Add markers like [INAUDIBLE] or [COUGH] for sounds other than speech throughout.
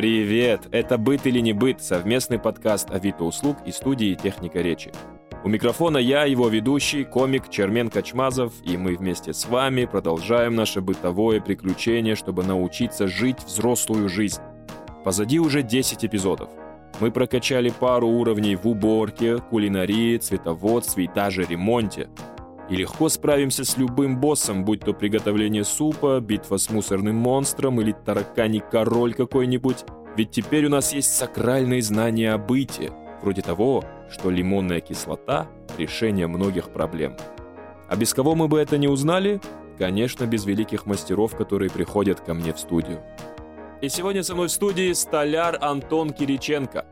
Привет! Это «Быт или не быт» — совместный подкаст Авито услуг и студии «Техника речи». У микрофона я, его ведущий, комик Чермен Качмазов, и мы вместе с вами продолжаем наше бытовое приключение, чтобы научиться жить взрослую жизнь. Позади уже 10 эпизодов. Мы прокачали пару уровней в уборке, кулинарии, цветоводстве и даже ремонте. И легко справимся с любым боссом, будь то приготовление супа, битва с мусорным монстром или тараканий король какой-нибудь. Ведь теперь у нас есть сакральные знания о быте, вроде того, что лимонная кислота – решение многих проблем. А без кого мы бы это не узнали? Конечно, без великих мастеров, которые приходят ко мне в студию. И сегодня со мной в студии столяр Антон Кириченко.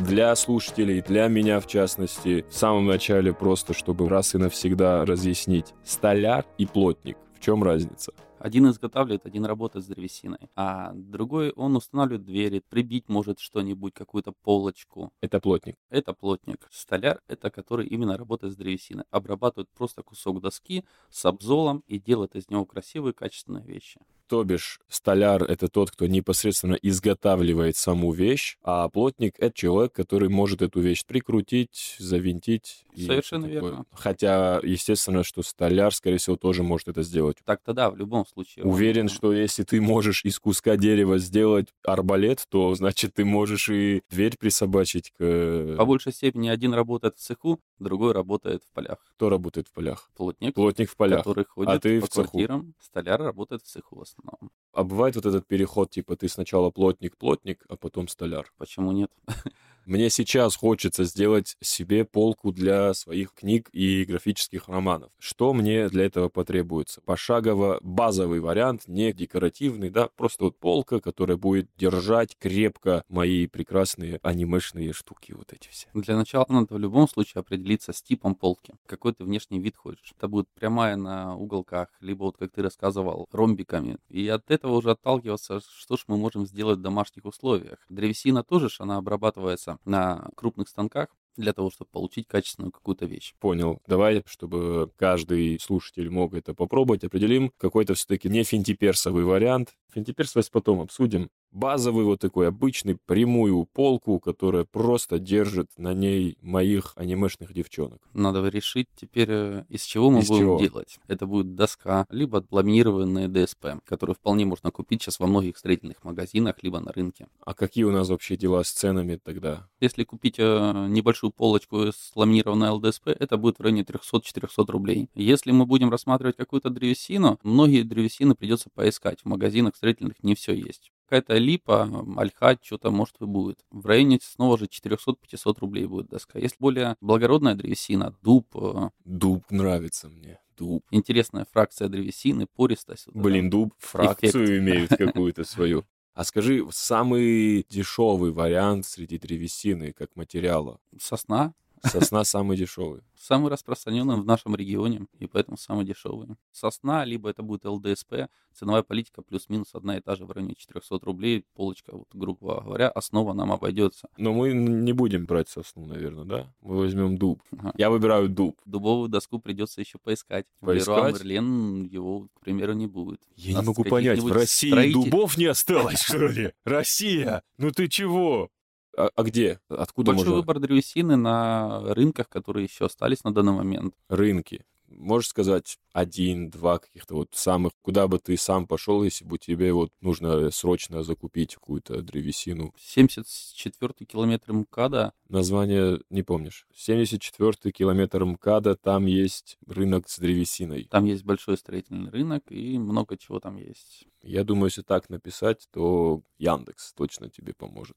Для слушателей, для меня в частности, в самом начале просто, чтобы раз и навсегда разъяснить. Столяр и плотник. В чем разница? Один изготавливает, один работает с древесиной, а другой он устанавливает двери, прибить может что-нибудь, какую-то полочку. Это плотник. Это плотник. Столяр — это который именно работает с древесиной. Обрабатывает просто кусок доски с обзолом и делает из него красивые, качественные вещи. То бишь, столяр — это тот, кто непосредственно изготавливает саму вещь, а плотник — это человек, который может эту вещь прикрутить, завинтить. Совершенно верно. Хотя, естественно, что столяр, скорее всего, тоже может это сделать. Так-то да, в любом случае. Уверен, что если ты можешь из куска дерева сделать арбалет, то, значит, ты можешь и дверь присобачить к... По большей степени один работает в цеху, другой работает в полях. Кто работает в полях? Плотник. Плотник в полях. Который ходит а ты по в цеху. квартирам. Столяр работает в цеху в основном. А бывает вот этот переход, типа ты сначала плотник-плотник, а потом столяр. Почему нет? [LAUGHS] Мне сейчас хочется сделать себе полку для своих книг и графических романов. Что мне для этого потребуется? Пошагово базовый вариант, не декоративный, да, просто вот полка, которая будет держать крепко мои прекрасные анимешные штуки вот эти все. Для начала надо в любом случае определиться с типом полки. Какой ты внешний вид хочешь. Это будет прямая на уголках, либо вот как ты рассказывал, ромбиками. И от этого уже отталкиваться, что ж мы можем сделать в домашних условиях. Древесина тоже ж, она обрабатывается на крупных станках для того, чтобы получить качественную какую-то вещь. Понял. Давай, чтобы каждый слушатель мог это попробовать, определим какой-то все-таки не финтиперсовый вариант. Финтиперсовость потом обсудим. Базовый вот такой обычный прямую полку, которая просто держит на ней моих анимешных девчонок. Надо решить теперь, э, из чего мы Из будем чего? делать. Это будет доска, либо ламинированные ДСП, которые вполне можно купить сейчас во многих строительных магазинах, либо на рынке. А какие у нас вообще дела с ценами тогда? Если купить э, небольшую полочку с ламинированной ЛДСП, это будет в районе 300-400 рублей. Если мы будем рассматривать какую-то древесину, многие древесины придется поискать. В магазинах строительных не все есть. Какая-то липа, альха, что-то может и будет. В районе снова же 400-500 рублей будет доска. Если более благородная древесина, дуб, э, Дуб нравится мне. Дуб. интересная фракция древесины, пористость. вот. Блин, дуб фракцию Эффект. имеет [LAUGHS] какую-то свою. А скажи, самый дешевый вариант среди древесины как материала? Сосна Сосна самый дешевый. самый распространенный в нашем регионе, и поэтому самый дешевый. Сосна, либо это будет ЛДСП, ценовая политика плюс-минус одна и та же в районе 400 рублей, полочка, вот, грубо говоря, основа нам обойдется. Но мы не будем брать сосну, наверное, да? Мы возьмем дуб. Ага. Я выбираю дуб. Дубовую доску придется еще поискать. Поискать? Леруа Мерлен его, к примеру, не будет. Я не могу понять, в России строитель- дубов не осталось, что ли? Россия! Ну ты чего? А, а где? Откуда Большой можно? выбор древесины на рынках, которые еще остались на данный момент. Рынки. Можешь сказать один-два каких-то вот самых, куда бы ты сам пошел, если бы тебе вот нужно срочно закупить какую-то древесину. 74-й километр МКАДа Название не помнишь. 74-й километр МКАДа, там есть рынок с древесиной. Там есть большой строительный рынок и много чего там есть. Я думаю, если так написать, то Яндекс точно тебе поможет.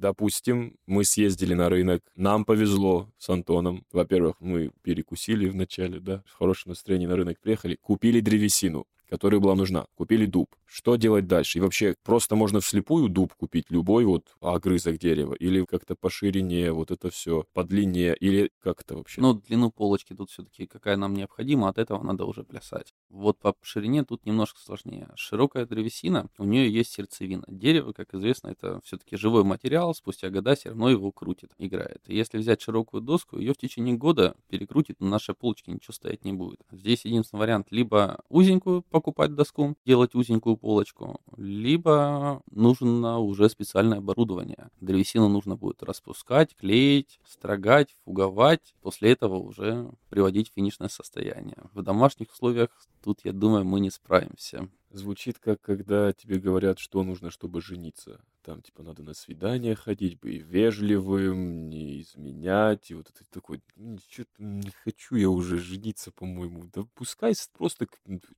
Допустим, мы съездили на рынок, нам повезло с Антоном. Во-первых, мы перекусили вначале, да, в хорошем настроении на рынок приехали, купили древесину, которая была нужна, купили дуб. Что делать дальше? И вообще, просто можно вслепую дуб купить, любой вот огрызок дерева, или как-то по ширине, вот это все, по длине, или как это вообще? Но длину полочки тут все-таки какая нам необходима, от этого надо уже плясать. Вот по ширине тут немножко сложнее. Широкая древесина, у нее есть сердцевина. Дерево, как известно, это все-таки живой материал, спустя года все равно его крутит, играет. И если взять широкую доску, ее в течение года перекрутит, на нашей полочке ничего стоять не будет. Здесь единственный вариант, либо узенькую покупать, покупать доску, делать узенькую полочку, либо нужно уже специальное оборудование. Древесину нужно будет распускать, клеить, строгать, фуговать, после этого уже приводить в финишное состояние. В домашних условиях тут, я думаю, мы не справимся. Звучит как когда тебе говорят, что нужно, чтобы жениться. Там, типа, надо на свидание ходить, быть вежливым, не изменять. И вот это такой, что-то не хочу я уже жениться, по-моему. Да пускай просто,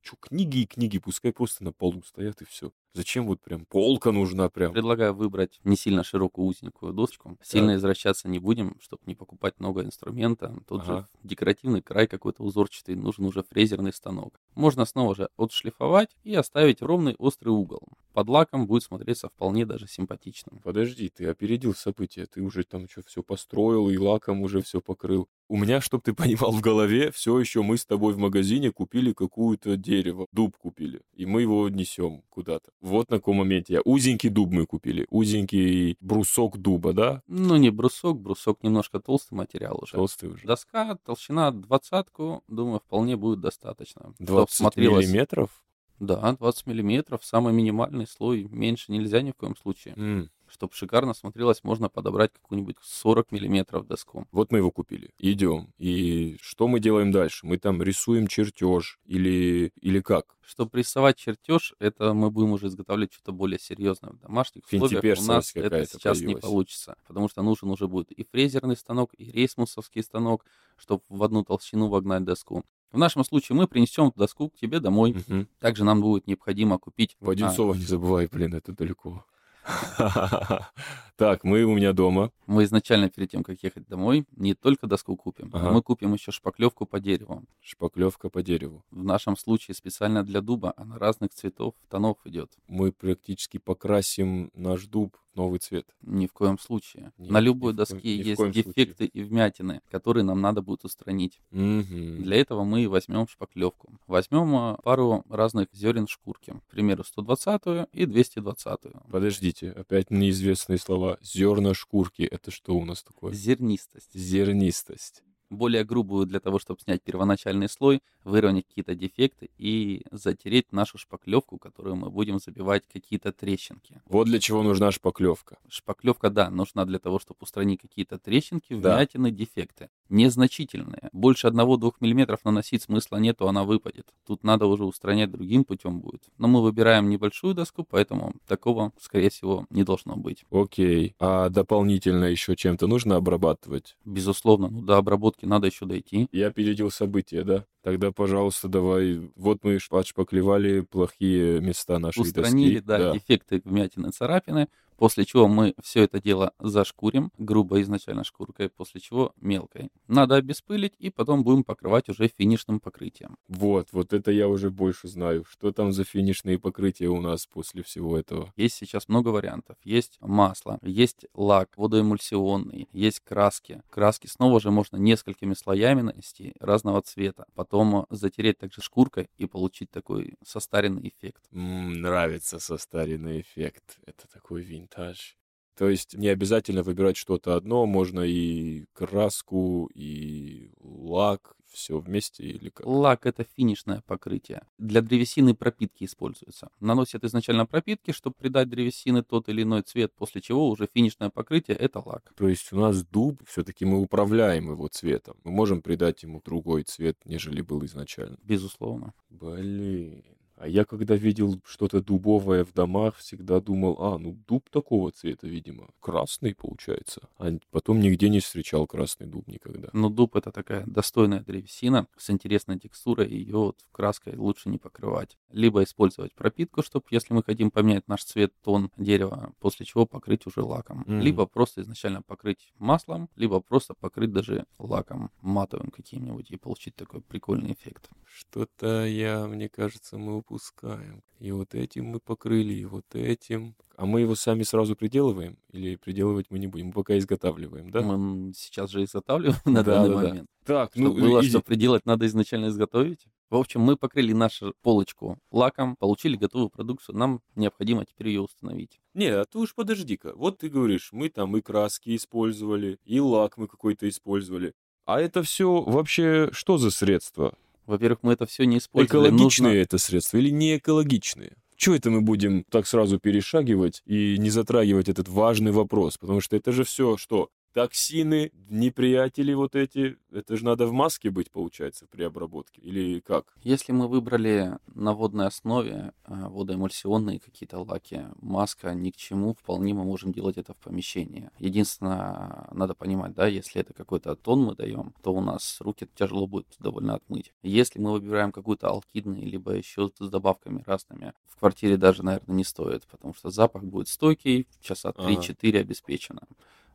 что, книги и книги, пускай просто на полу стоят и все. Зачем вот прям полка нужна прям? Предлагаю выбрать не сильно широкую узенькую доску. Сильно так. извращаться не будем, чтобы не покупать много инструмента. Тут ага. же декоративный край какой-то узорчатый, нужен уже фрезерный станок. Можно снова же отшлифовать и оставить ровный острый угол. Под лаком будет смотреться вполне даже симпатично. Подожди, ты опередил события, ты уже там что, все построил и лаком уже все покрыл. У меня, чтобы ты понимал, в голове все еще мы с тобой в магазине купили какую-то дерево, дуб купили, и мы его несем куда-то. Вот на каком моменте я. Узенький дуб мы купили, узенький брусок дуба, да? Ну, не брусок, брусок немножко толстый материал уже. Толстый уже. Доска, толщина двадцатку, думаю, вполне будет достаточно. 20 миллиметров? Да, 20 миллиметров, самый минимальный слой, меньше нельзя ни в коем случае. Mm чтобы шикарно смотрелось, можно подобрать какую-нибудь 40 миллиметров доску. Вот мы его купили. Идем. И что мы делаем дальше? Мы там рисуем чертеж или, или как? Чтобы рисовать чертеж, это мы будем уже изготавливать что-то более серьезное. В домашних условиях у нас это сейчас появилась. не получится, потому что нужен уже будет и фрезерный станок, и рейсмусовский станок, чтобы в одну толщину вогнать доску. В нашем случае мы принесем доску к тебе домой. Угу. Также нам будет необходимо купить... В Одинцово а... не забывай, блин, это далеко. [LAUGHS] Так, мы у меня дома. Мы изначально перед тем, как ехать домой, не только доску купим, ага. мы купим еще шпаклевку по дереву. Шпаклевка по дереву. В нашем случае специально для дуба, она разных цветов, тонов идет. Мы практически покрасим наш дуб новый цвет. Ни в коем случае. Нет, На любой доске коем, есть дефекты случае. и вмятины, которые нам надо будет устранить. Угу. Для этого мы возьмем шпаклевку. Возьмем а, пару разных зерен шкурки. К примеру, 120 и 220. Подождите, опять неизвестные слова. Зерна шкурки. Это что у нас такое? Зернистость. Зернистость более грубую для того, чтобы снять первоначальный слой, выровнять какие-то дефекты и затереть нашу шпаклевку, которую мы будем забивать какие-то трещинки. Вот для чего нужна шпаклевка. Шпаклевка, да, нужна для того, чтобы устранить какие-то трещинки, вмятины, да. дефекты. Незначительные. Больше 1-2 мм наносить смысла нету, она выпадет. Тут надо уже устранять другим путем будет. Но мы выбираем небольшую доску, поэтому такого, скорее всего, не должно быть. Окей. А дополнительно еще чем-то нужно обрабатывать? Безусловно. Ну, до обработки надо еще дойти. Я опередил события, да? Тогда, пожалуйста, давай. Вот мы отшпаклевали плохие места нашей Устранили, доски. да, да, дефекты, вмятины, царапины. После чего мы все это дело зашкурим, грубо изначально шкуркой, после чего мелкой. Надо обеспылить и потом будем покрывать уже финишным покрытием. Вот, вот это я уже больше знаю. Что там за финишные покрытия у нас после всего этого? Есть сейчас много вариантов. Есть масло, есть лак водоэмульсионный, есть краски. Краски снова же можно несколькими слоями нанести разного цвета. Потом затереть также шкуркой и получить такой состаренный эффект. М-м, нравится состаренный эффект. Это такой вин винтаж. То есть не обязательно выбирать что-то одно, можно и краску, и лак, все вместе или как? Лак — это финишное покрытие. Для древесины пропитки используются. Наносят изначально пропитки, чтобы придать древесины тот или иной цвет, после чего уже финишное покрытие — это лак. То есть у нас дуб, все-таки мы управляем его цветом. Мы можем придать ему другой цвет, нежели был изначально. Безусловно. Блин. А я когда видел что-то дубовое в домах, всегда думал, а, ну дуб такого цвета, видимо. Красный получается. А потом нигде не встречал красный дуб никогда. Ну дуб это такая достойная древесина с интересной текстурой, ее вот краской лучше не покрывать. Либо использовать пропитку, чтобы если мы хотим поменять наш цвет, тон дерева, после чего покрыть уже лаком. Mm. Либо просто изначально покрыть маслом, либо просто покрыть даже лаком матовым каким-нибудь и получить такой прикольный эффект. Что-то я, мне кажется, мы упускаем. И вот этим мы покрыли, и вот этим. А мы его сами сразу приделываем? Или приделывать мы не будем? Мы пока изготавливаем, да? Мы сейчас же изготавливаем [LAUGHS] на да, данный да, момент. Да. Так, Чтобы ну... было, и... что приделать, надо изначально изготовить. В общем, мы покрыли нашу полочку лаком, получили готовую продукцию, нам необходимо теперь ее установить. Не, а ты уж подожди-ка. Вот ты говоришь, мы там и краски использовали, и лак мы какой-то использовали. А это все вообще что за средство? Во-первых, мы это все не использовали. Экологичные Нужно- это средства или не экологичные? Чего это мы будем так сразу перешагивать и не затрагивать этот важный вопрос? Потому что это же все, что токсины, неприятели вот эти, это же надо в маске быть, получается, при обработке, или как? Если мы выбрали на водной основе э, водоэмульсионные какие-то лаки, маска ни к чему, вполне мы можем делать это в помещении. Единственное, надо понимать, да, если это какой-то тон мы даем, то у нас руки тяжело будет довольно отмыть. Если мы выбираем какую-то алкидный, либо еще с добавками разными, в квартире даже, наверное, не стоит, потому что запах будет стойкий, часа Ага. 3-4 обеспечено.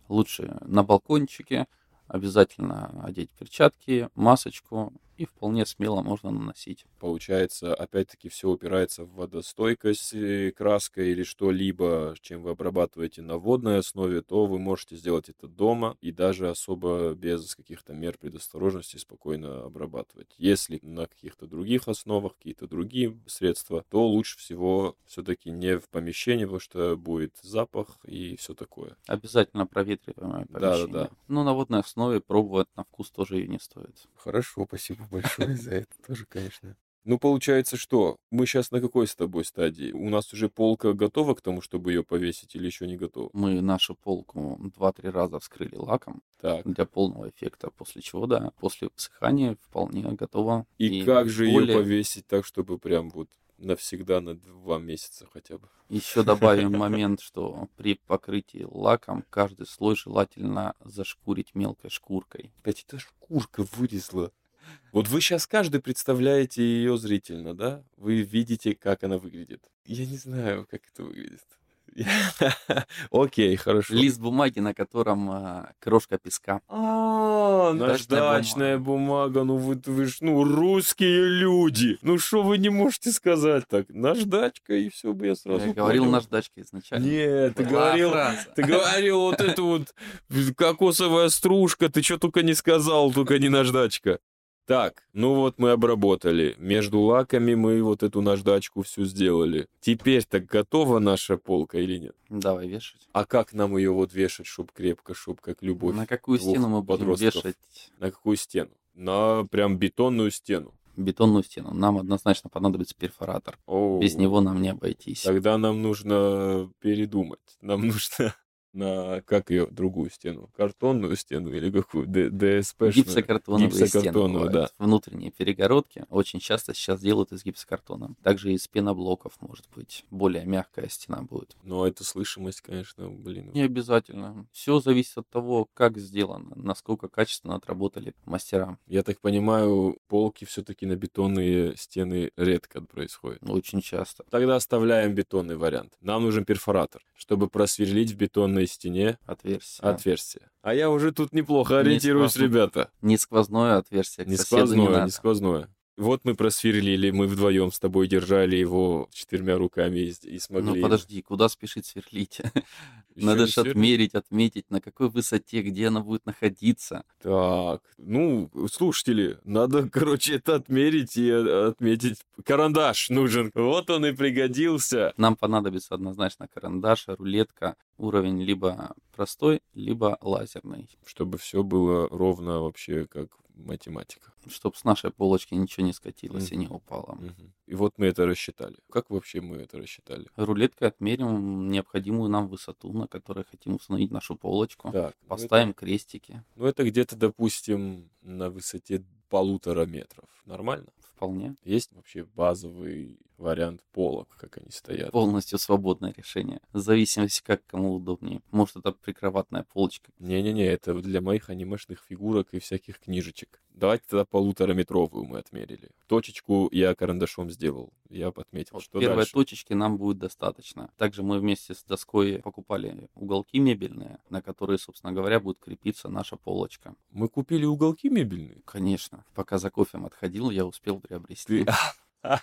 Лучше на балкончике, обязательно одеть перчатки, масочку, и вполне смело можно наносить. Получается, опять-таки, все упирается в водостойкость э, краска или что-либо, чем вы обрабатываете на водной основе, то вы можете сделать это дома и даже особо без каких-то мер предосторожности спокойно обрабатывать. Если на каких-то других основах, какие-то другие средства, то лучше всего все-таки не в помещении, потому что будет запах и все такое. Обязательно проветриваемое Да, да, помещение. да. Но на водной основе пробовать на вкус тоже и не стоит. Хорошо, спасибо [LAUGHS] большое за это тоже, конечно. Ну, получается, что мы сейчас на какой с тобой стадии? У нас уже полка готова к тому, чтобы ее повесить, или еще не готова? Мы нашу полку 2-3 раза вскрыли лаком Так. для полного эффекта, после чего, да, после высыхания вполне готово. И, как же ее более- повесить так, чтобы прям вот навсегда на два месяца хотя бы? Еще добавим [LAUGHS] момент, что при покрытии лаком каждый слой желательно зашкурить мелкой шкуркой. Опять эта шкурка вылезла. Вот вы сейчас каждый представляете ее зрительно, да? Вы видите, как она выглядит. Я не знаю, как это выглядит. [LAUGHS] Окей, хорошо. Лист бумаги, на котором а, крошка песка. А, Наждачная бумага. Ну вы, вы ж, ну, русские люди. Ну что вы не можете сказать так? Наждачка, и все бы я сразу Я говорил наждачка изначально. Нет, ты говорил, ты говорил вот эту вот кокосовая стружка, ты что только не сказал, только не наждачка. Так, ну вот мы обработали. Между лаками мы вот эту наждачку всю сделали. Теперь так готова наша полка или нет? Давай вешать. А как нам ее вот вешать, чтоб крепко, чтоб как любовь? На какую стену мы будем подростков. вешать На какую стену? На прям бетонную стену. бетонную стену? Нам однозначно понадобится перфоратор. О, Без него нам не обойтись. Тогда нам нужно передумать. Нам [LAUGHS] нужно на, как ее, другую стену? Картонную стену или какую? ДСП? Гипсокартоновые стены Гипсокартоновую, бывают. Внутренние перегородки очень часто сейчас делают из гипсокартона. Также из пеноблоков, может быть, более мягкая стена будет. Но эта слышимость, конечно, блин. Не обязательно. Все зависит от того, как сделано, насколько качественно отработали мастера. Я так понимаю, полки все-таки на бетонные стены редко происходят. Очень часто. Тогда оставляем бетонный вариант. Нам нужен перфоратор, чтобы просверлить в бетонной стене Отверстие. отверстие. А я уже тут неплохо ориентируюсь, сквозное. ребята. Не сквозное отверстие. Не сквозное, надо. не сквозное. Вот мы просверлили, мы вдвоем с тобой держали его четырьмя руками и, и смогли. Ну подожди, куда спешить сверлить? [LAUGHS] Ещё Надо же сверлить. отмерить, отметить, на какой высоте, где она будет находиться. Так, ну, слушатели, надо, [LAUGHS] короче, это отмерить и э, отметить. Карандаш нужен. Вот он и пригодился. Нам понадобится однозначно карандаш, рулетка, уровень либо простой, либо лазерный, Чтобы все было ровно вообще как математика. чтобы с нашей полочки ничего не скатилось и не упало. Мгм. И вот мы это рассчитали. Как вообще мы это рассчитали? Рулеткой отмерим необходимую нам высоту, на которой хотим установить нашу полочку. Так, ну Поставим крестики. это- Ну, это где-то, допустим, на высоте полутора метров. Нормально? Вполне. Есть вообще базовый вариант полок, как они стоят? Полностью свободное решение. В зависимости, как кому удобнее. Может, это прикроватная полочка. Не-не-не, это для моих анимешных фигурок и всяких книжечек. Давайте тогда полутораметровую мы отмерили. Точечку я карандашом сделал. Я отметил, Вот что первой дальше. точечки нам будет достаточно. Также мы вместе с доской покупали уголки мебельные, на которые, собственно говоря, будет крепиться наша полочка. Мы купили уголки мебельные. Конечно, пока за кофем отходил, я успел приобрести. [LAUGHS]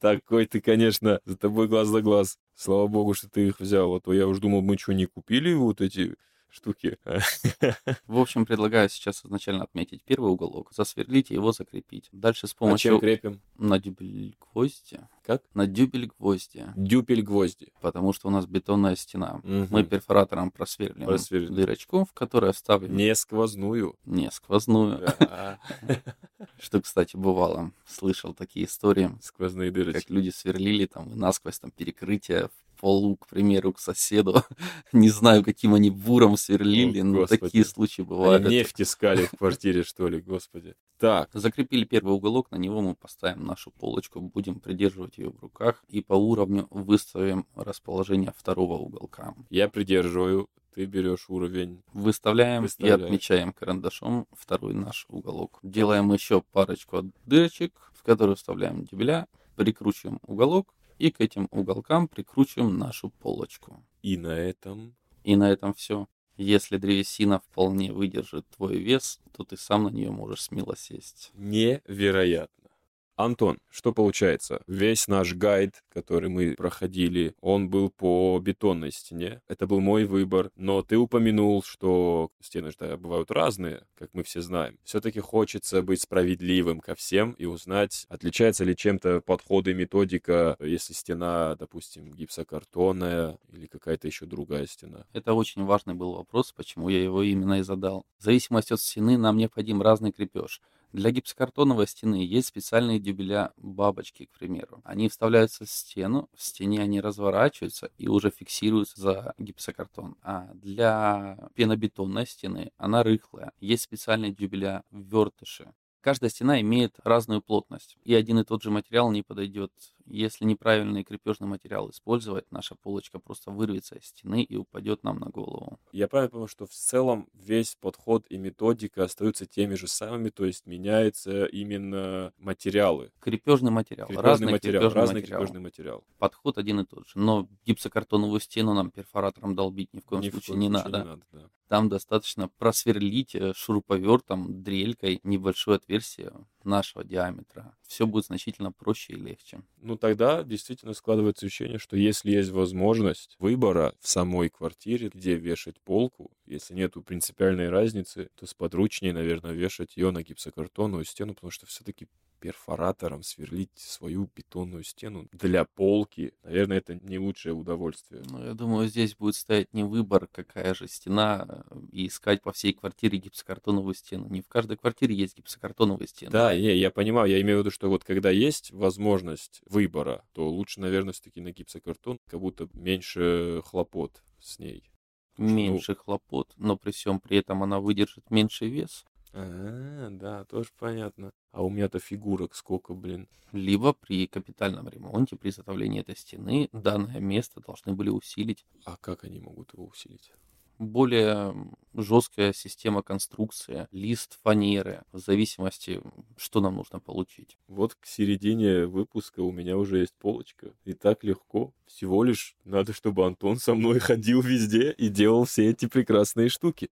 Такой ты, конечно, за тобой глаз за глаз. Слава богу, что ты их взял, а то я уж думал, мы что, не купили вот эти штуки. [LAUGHS] В общем, предлагаю сейчас изначально отметить первый уголок, засверлить и его закрепить. Дальше с А помощью... чем крепим? На дюбель гвозди. Как? На дюбель гвозди. Дюпель гвозди. Потому что у нас бетонная стена. Мгм. Мы перфоратором просверлим Просверлим. дырочку, в которой оставим Не сквозную. не сквозную. [LAUGHS] Что, кстати, бывало. Слышал такие истории, Сквозные как дырочки. люди сверлили там и насквозь там перекрытие в полу, к примеру, к соседу. [LAUGHS] Не знаю, каким они буром сверлили, О, но Господи. такие случаи Они бывают. нефть искали в квартире, что ли, господи. Так, Закрепили первый уголок, на него мы поставим нашу полочку, будем придерживать ее в руках и по уровню выставим расположение второго уголка. я придерживаю, ты берешь уровень. Выставляем и отмечаем карандашом второй наш уголок. Делаем еще парочку дырочек, в которые вставляем дюбеля, прикручиваем уголок и к этим уголкам прикручиваем нашу полочку. И на этом И на этом все. Если древесина вполне выдержит твой вес, то ты сам на нее можешь смело сесть. невероятно. Антон, что получается? Весь наш гайд, который мы проходили, он был по бетонной стене. Это был мой выбор. Но ты упомянул, что стены же бывают разные, как мы все знаем. Все-таки хочется быть справедливым ко всем и узнать, отличается ли чем-то подход и методика, если стена, допустим, гипсокартонная или какая-то еще другая стена. Это очень важный был вопрос, почему я его именно и задал. В зависимости от стены нам необходим разный крепеж. Для гипсокартоновой стены есть специальные дюбеля бабочки, к примеру. Они вставляются в стену, в стене они разворачиваются и уже фиксируются за гипсокартон. А для пенобетонной стены она рыхлая. Есть специальные дюбеля вертыши. Каждая стена имеет разную плотность, и один и тот же материал не подойдет. Если неправильный крепежный материал использовать, наша полочка просто вырвется из стены и упадет нам на голову. Я правильно понимаю, что в целом весь подход и методика остаются теми же самыми, то есть меняются именно материалы. Крепежный материал, Крепежный разный материал, крепежный разный материал. крепежный материал. Подход один и тот же, но гипсокартоновую стену нам перфоратором долбить ни в коем Ни в случае коем не случае надо. да. Там достаточно просверлить э, шуруповертом, дрелькой небольшое отверстие нашего диаметра. Все будет значительно проще и легче. Ну тогда действительно складывается ощущение, что если есть возможность выбора в самой квартире, где вешать полку, если нету принципиальной разницы, то сподручнее, наверное, вешать ее на гипсокартонную стену, потому что все-таки перфоратором сверлить свою бетонную стену для полки, наверное, это не лучшее удовольствие. Ну, я думаю, здесь будет стоять не выбор, какая же стена, э, и искать по всей квартире гипсокартоновую стену. Не в каждой квартире есть гипсокартоновые стены. Да, не, я понимаю, я имею в виду, что вот когда есть возможность выбора, то лучше, наверное, все-таки на гипсокартон, как будто меньше хлопот с ней. Меньше хлопот, но при всем при этом она выдержит меньший вес. А, да, тоже понятно. А у меня-то фигурок сколько, блин. Либо при капитальном ремонте, при изготовлении этой стены, данное место должны были усилить. А как они могут его усилить? Более жесткая система конструкции, лист фанеры, в зависимости, что нам нужно получить. Вот к середине выпуска у меня уже есть полочка. И так легко. Всего лишь надо, чтобы Антон со мной [LAUGHS] ходил везде и делал все эти прекрасные штуки.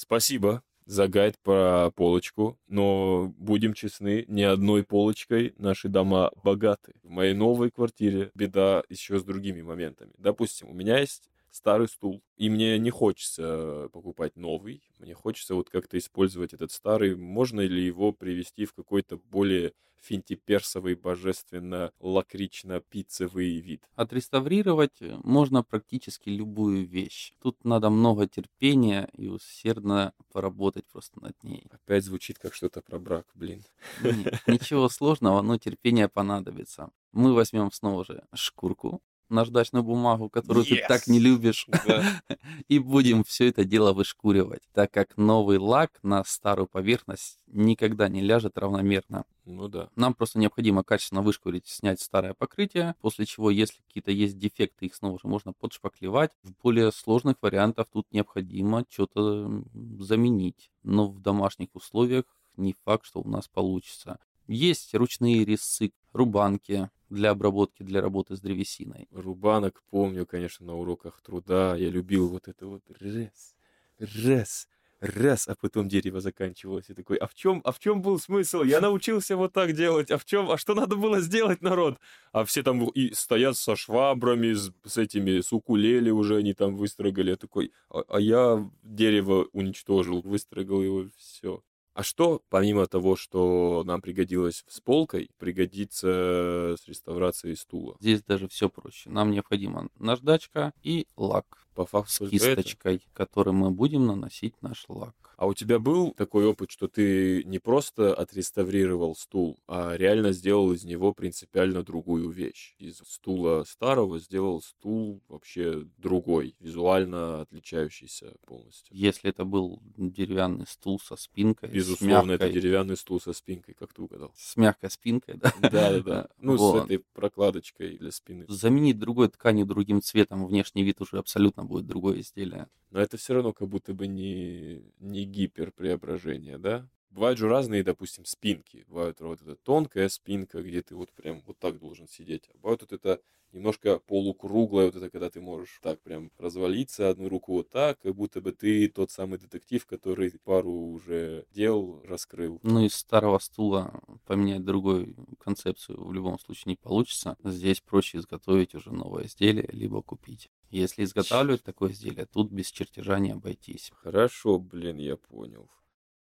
Спасибо за гайд про полочку, но будем честны, ни одной полочкой наши дома богаты. В моей новой квартире беда еще с другими моментами. Допустим, у меня есть старый стул, и мне не хочется покупать новый, мне хочется вот как-то использовать этот старый. Можно ли его привести в какой-то более финтиперсовый, божественно-лакрично-пиццевый вид? Отреставрировать э, можно практически любую вещь. Тут надо много терпения и усердно поработать просто над ней. Опять звучит как что-то про брак, блин. Ни- Ничего сложного, но терпение понадобится. Мы возьмем снова же шкурку, наждачную бумагу, которую ты так не Yes! любишь, [LAUGHS] Да. [LAUGHS] и будем все это дело вышкуривать, так как новый лак на старую поверхность никогда не ляжет равномерно. Ну да. Нам просто необходимо качественно вышкурить, снять старое покрытие, после чего, если какие-то есть дефекты, их снова же можно подшпаклевать. В более сложных вариантах тут необходимо что-то заменить. Но в домашних условиях не факт, что у нас получится. Есть ручные резцы, рубанки для обработки, для работы с древесиной. Рубанок помню, конечно, на уроках труда. Я любил вот это вот раз, раз, раз, а потом дерево заканчивалось. И такой, а в чем, а в чем был смысл? Я научился вот так делать, а в чем, а что надо было сделать, народ? А все там и стоят со швабрами, с, с этими, с укулеле уже они там выстрогали. Я такой, а, а я дерево уничтожил, выстрогал его, все. А что, помимо того, что нам пригодилось с полкой, пригодится с реставрацией стула? Здесь даже все проще. Нам необходима наждачка и лак По факту с только это? кисточкой, которым мы будем наносить наш лак. А у тебя был такой опыт, что ты не просто отреставрировал стул, а реально сделал из него принципиально другую вещь? Из стула старого сделал стул вообще другой, визуально отличающийся полностью. Если это был деревянный стул со спинкой, с Безусловно, это мягкой, деревянный стул со спинкой, как ты угадал. с мягкой спинкой, да? Да-да-да. [LAUGHS] Ну, с Вот. этой прокладочкой для спины. Заменить другой тканью другим цветом, внешний вид уже абсолютно будет другое изделие. Но это все равно как будто бы не, не гиперпреображение, да? Бывают же разные, допустим, спинки. Бывает вот эта тонкая спинка, где ты вот прям вот так должен сидеть. А бывает вот это немножко полукруглая, вот это когда ты можешь так прям развалиться, одну руку вот так, как будто бы ты тот самый детектив, который пару уже дел раскрыл. Ну, из старого стула поменять другую концепцию в любом случае не получится. Здесь проще изготовить уже новое изделие, либо купить. Если изготавливать такое изделие, тут без чертежа не обойтись. Хорошо, блин, я понял.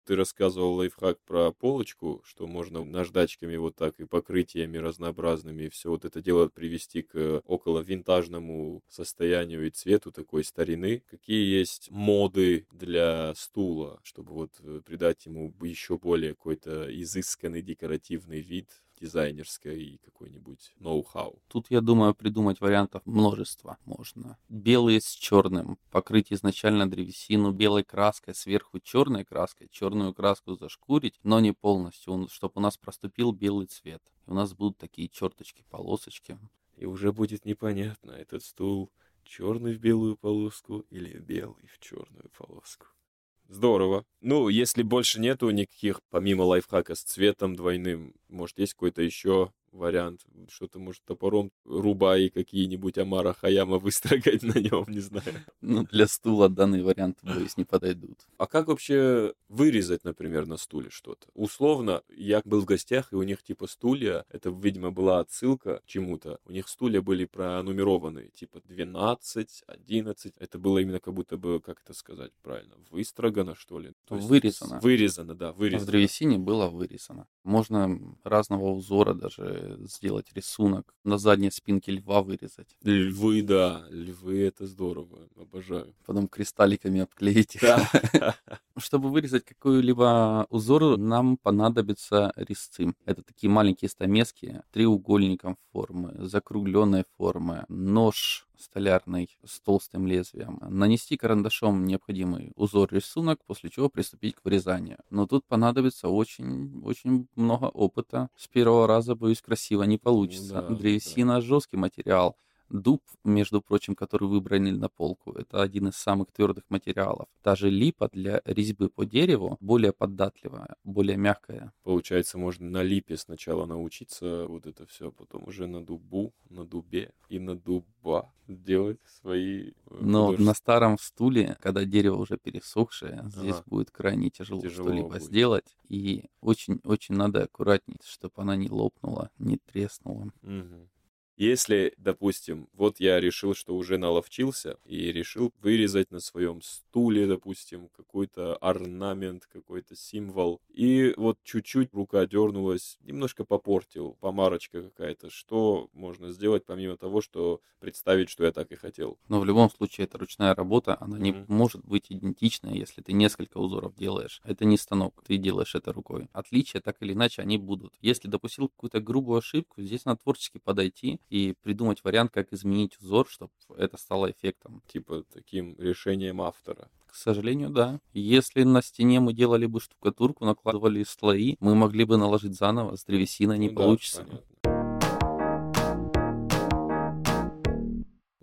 Ты рассказывал лайфхак про полочку, что можно наждачками вот так и покрытиями разнообразными все вот это дело привести к около винтажному состоянию и цвету такой старины. Какие есть моды для стула, чтобы вот э, придать ему еще более какой-то изысканный декоративный вид, дизайнерское и какой-нибудь ноу-хау? Тут, я думаю, придумать вариантов множество можно. Белый с черным, покрыть изначально древесину белой краской, сверху черной краской, черную краску зашкурить, но не полностью, чтобы у нас проступил белый цвет. И у нас будут такие черточки, полосочки. И уже будет непонятно, этот стул черный в белую полоску или белый в черную полоску. Здорово. Ну, если больше нету никаких, помимо лайфхака с цветом двойным, может, есть какой-то еще вариант? Что-то, может, топором рубай какие-нибудь Амара Хаяма [LAUGHS] выстрогать на нем, не знаю. Ну, для стула данные варианты, боюсь, не подойдут. А как вообще вырезать, например, на стуле что-то? Условно, я был в гостях, и у них типа стулья, это, видимо, была отсылка к чему-то. У них стулья были пронумерованы, типа 12, 11. Это было именно как будто бы, как это сказать правильно, выстрогано, что ли? То есть Вырезано. Вырезано, да, В вырезано. древесине было вырезано. Можно разного узора даже сделать рисунок. На задней спинке льва вырезать. Львы, да, львы, это здорово, обожаю. Потом кристалликами обклеить их. Да. [LAUGHS] Чтобы вырезать какой-либо узор, нам понадобятся резцы. Это такие маленькие стамески, треугольником формы, закругленной формы, нож столярный с толстым лезвием. Нанести карандашом необходимый узор рисунок, после чего приступить к вырезанию. Но тут понадобится очень, очень много опыта. С первого раза, боюсь, красиво не получится. да, Древесина жесткий материал. Дуб, между прочим, который выбрали на полку, это один из самых твердых материалов. Даже липа для резьбы по дереву более податливая, более мягкая. Получается, можно на липе сначала научиться вот это все, потом уже на дубу, на дубе и на дуба делать свои э, Но на старом стуле, когда дерево уже пересохшее, здесь Ага. будет крайне тяжело, Тяжело что-либо будет. сделать. И очень-очень надо аккуратней, чтобы она не лопнула, не треснула. Мгм. Если, допустим, вот я решил, что уже наловчился, и решил вырезать на своем стуле, допустим, какой-то орнамент, какой-то символ, и вот чуть-чуть рука дернулась, немножко попортил, помарочка какая-то, что можно сделать, помимо того, что представить, что я так и хотел? Но в любом случае это ручная работа, она не Мгм. может быть идентичной, если ты несколько узоров делаешь. Это не станок, ты делаешь это рукой. Отличия так или иначе они будут. Если допустил какую-то грубую ошибку, здесь надо творчески подойти и придумать вариант, как изменить узор, чтобы это стало эффектом. Типа таким решением автора. К сожалению, да. Если на стене мы делали бы штукатурку, накладывали слои, мы могли бы наложить заново, с древесиной не Ну да, получится. понятно.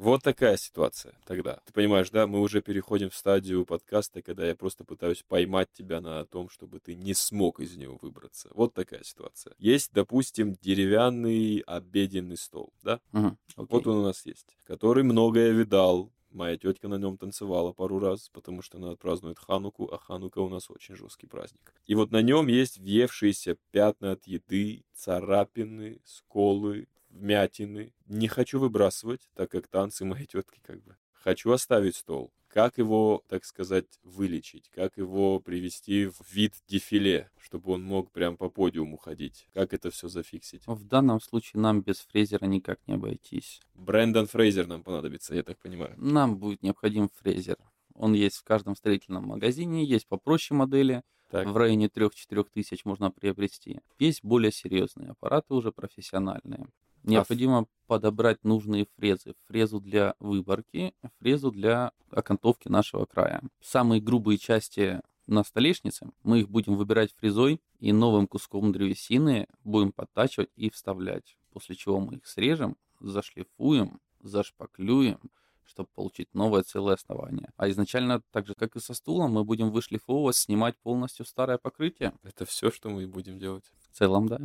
Вот такая ситуация тогда. Ты понимаешь, да, мы уже переходим в стадию подкаста, когда я просто пытаюсь поймать тебя на том, чтобы ты не смог из него выбраться. Вот такая ситуация. Есть, допустим, деревянный обеденный стол, да? Мгм, Вот он у нас есть, который многое видал, Моя тетка на нем танцевала пару раз, потому что она празднует Хануку, а Ханука у нас очень жесткий праздник. И вот на нем есть въевшиеся пятна от еды, царапины, сколы, вмятины. Не хочу выбрасывать, так как танцы моей тетки как бы. Хочу оставить стол как его, так сказать, вылечить, как его привести в вид дефиле, чтобы он мог прям по подиуму ходить, как это все зафиксить. В данном случае нам без фрезера никак не обойтись. Брэндон Фрейзер нам понадобится, я так понимаю. Нам будет необходим фрезер. Он есть в каждом строительном магазине, есть попроще модели, так. в районе 3-4 тысяч можно приобрести. Есть более серьезные аппараты, уже профессиональные. Необходимо а... подобрать нужные фрезы. Фрезу для выборки, фрезу для окантовки нашего края. Самые грубые части на столешнице мы их будем выбирать фрезой и новым куском древесины будем подтачивать и вставлять. После чего мы их срежем, зашлифуем, зашпаклюем, чтобы получить новое целое основание. А изначально, так же как и со стулом, мы будем вышлифовывать, снимать полностью старое покрытие. Это все, что мы будем делать? В целом, да.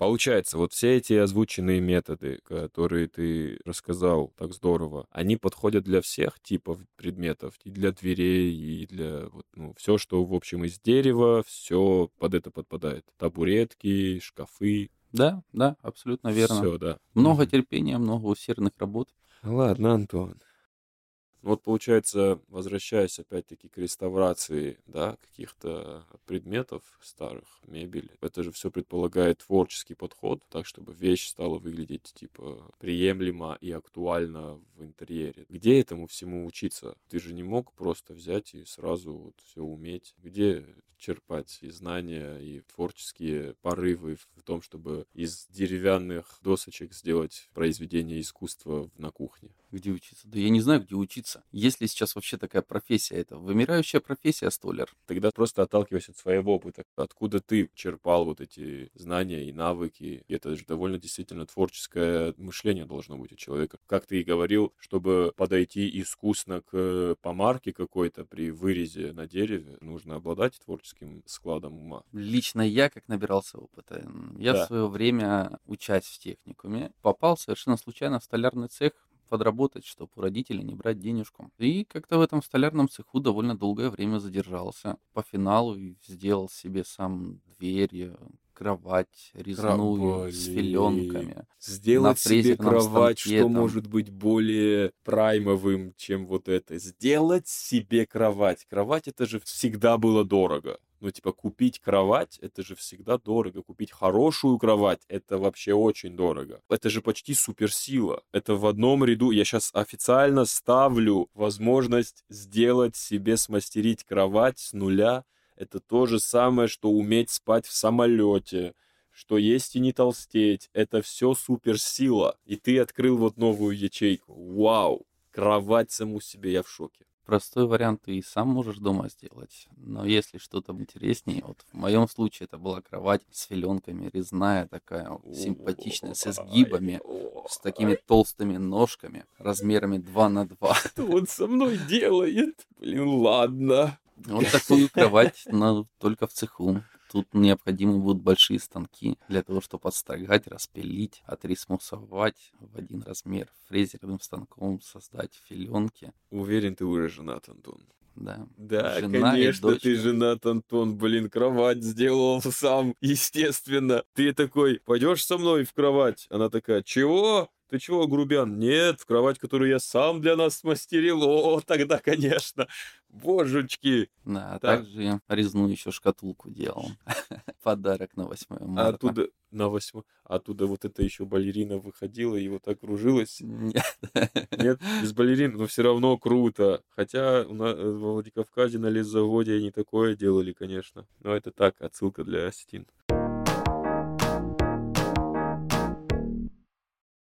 Получается, вот все эти озвученные методы, которые ты рассказал так здорово, они подходят для всех типов предметов, и для дверей, и для вот, ну, все, что, в общем, из дерева, все под это подпадает. Табуретки, шкафы. Да, да, абсолютно верно. Все, да. Много терпения, много усердных работ. Ладно, Антон. Ну вот получается, возвращаясь опять-таки к реставрации, да, каких-то предметов старых, мебели, это же все предполагает творческий подход, так, чтобы вещь стала выглядеть, типа, приемлемо и актуально в интерьере. Где этому всему учиться? Ты же не мог просто взять и сразу вот все уметь. Где черпать и знания, и творческие порывы в том, чтобы из деревянных досочек сделать произведение искусства на кухне. Где учиться? Да я не знаю, где учиться. Есть ли сейчас вообще такая профессия? Это вымирающая профессия столяр. Тогда просто отталкивайся от своего опыта. Откуда ты черпал вот эти знания и навыки? Это же довольно действительно творческое мышление должно быть у человека. Как ты и говорил, чтобы подойти искусно к помарке какой-то при вырезе на дереве, нужно обладать творческим творческим складом ума. Лично я, как набирался опыта, я да. в свое время, учась в техникуме, попал совершенно случайно в столярный цех подработать, чтобы у родителей не брать денежку. И как-то в этом столярном цеху довольно долгое время задержался. По финалу сделал себе сам дверь, кровать резную Блин. с филенками. Сделать себе кровать, что может быть более праймовым, чем вот это. Сделать себе кровать. Кровать это же всегда было дорого. Ну, типа, купить кровать, это же всегда дорого. Купить хорошую кровать, это вообще очень дорого. Это же почти суперсила. Это в одном ряду. Я сейчас официально ставлю возможность сделать себе, смастерить кровать с нуля это то же самое, что уметь спать в самолете, что есть и не толстеть. Это все суперсила. И ты открыл вот новую ячейку. Вау! Кровать саму себе, я в шоке. Простой вариант ты и сам можешь дома сделать. Но если что-то интереснее, вот в моем случае это была кровать с филенками, резная такая, симпатичная, с изгибами, с такими толстыми ножками, размерами 2 на 2. Что он со мной делает? Блин, ладно. Вот такую кровать но только в цеху. Тут необходимы будут большие станки для того, чтобы отстрогать, распилить, отрисмусовать в один размер, фрезерным станком создать филенки. Уверен, ты уже женат, Антон. Да. Да, Жена конечно, ты женат, Антон. Блин, кровать сделал сам, [LAUGHS] естественно. Ты такой, пойдешь со мной в кровать? Она такая, чего? Ты чего, грубян? Нет, в кровать, которую я сам для нас смастерил. О, тогда, конечно. Божечки. Да, а так. также я резную еще шкатулку делал. [LAUGHS] Подарок на 8 марта. А оттуда на 8 оттуда вот это еще балерина выходила и вот так [LAUGHS] кружилась. Нет. Нет, без балерин, но все равно круто. Хотя на, во Владикавказе на лесзаводе они такое делали, конечно. Но это так, отсылка для осетин.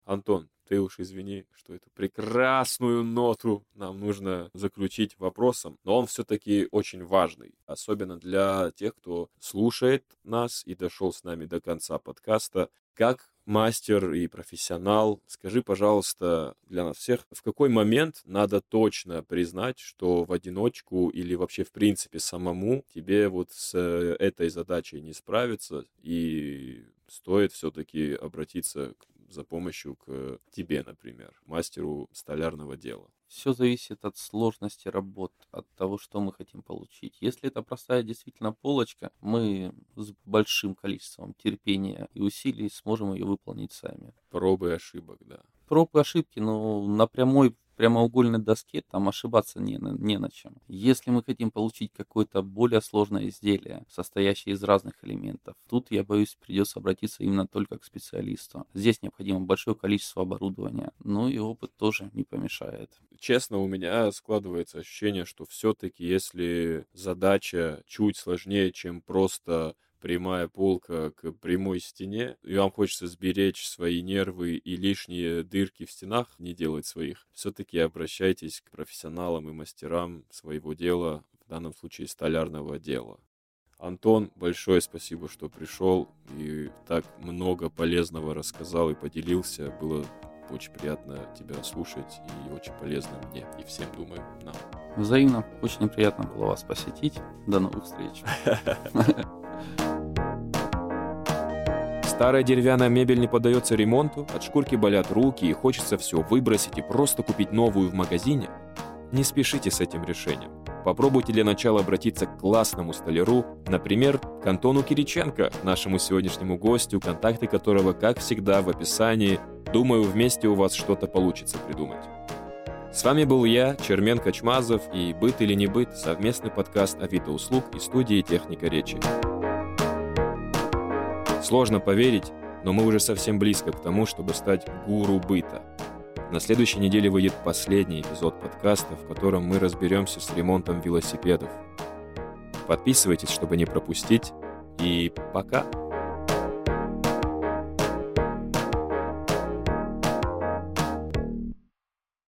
Антон, ты уж извини, что эту прекрасную ноту нам нужно заключить вопросом, но он все-таки очень важный, особенно для тех, кто слушает нас и дошел с нами до конца подкаста. Как мастер и профессионал, скажи, пожалуйста, для нас всех, в какой момент надо точно признать, что в одиночку или вообще в принципе самому тебе вот с этой задачей не справиться и стоит все-таки обратиться к за помощью к тебе, например, мастеру столярного дела? Все зависит от сложности работ, от того, что мы хотим получить. Если это простая действительно полочка, мы с большим количеством терпения и усилий сможем ее выполнить сами. Пробы ошибок, да. Пробы ошибки, но на прямой прямоугольной доске там ошибаться не, не на чем. Если мы хотим получить какое-то более сложное изделие, состоящее из разных элементов, тут, я боюсь, придется обратиться именно только к специалисту. Здесь необходимо большое количество оборудования, ну и опыт тоже не помешает. Честно, у меня складывается ощущение, что все-таки если задача чуть сложнее, чем просто прямая полка к прямой стене, и вам хочется сберечь свои нервы и лишние дырки в стенах, не делать своих, все-таки обращайтесь к профессионалам и мастерам своего дела, в данном случае столярного дела. Антон, большое спасибо, что пришел и так много полезного рассказал и поделился. Было очень приятно тебя слушать и очень полезно мне и всем, думаю, нам. Взаимно. Очень приятно было вас посетить. До новых встреч. [LAUGHS] Старая деревянная мебель не поддается ремонту, от шкурки болят руки и хочется все выбросить и просто купить новую в магазине? Не спешите с этим решением. Попробуйте для начала обратиться к классному столяру, например, к Антону Кириченко, нашему сегодняшнему гостю, контакты которого, как всегда, в описании. Думаю, вместе у вас что-то получится придумать. С вами был я, Чермен Качмазов и «Быт или не быт» совместный подкаст Авито услуг и студии «Техника речи». Сложно поверить, но мы уже совсем близко к тому, чтобы стать гуру быта. На следующей неделе выйдет последний эпизод подкаста, в котором мы разберемся с ремонтом велосипедов. Подписывайтесь, чтобы не пропустить. И пока!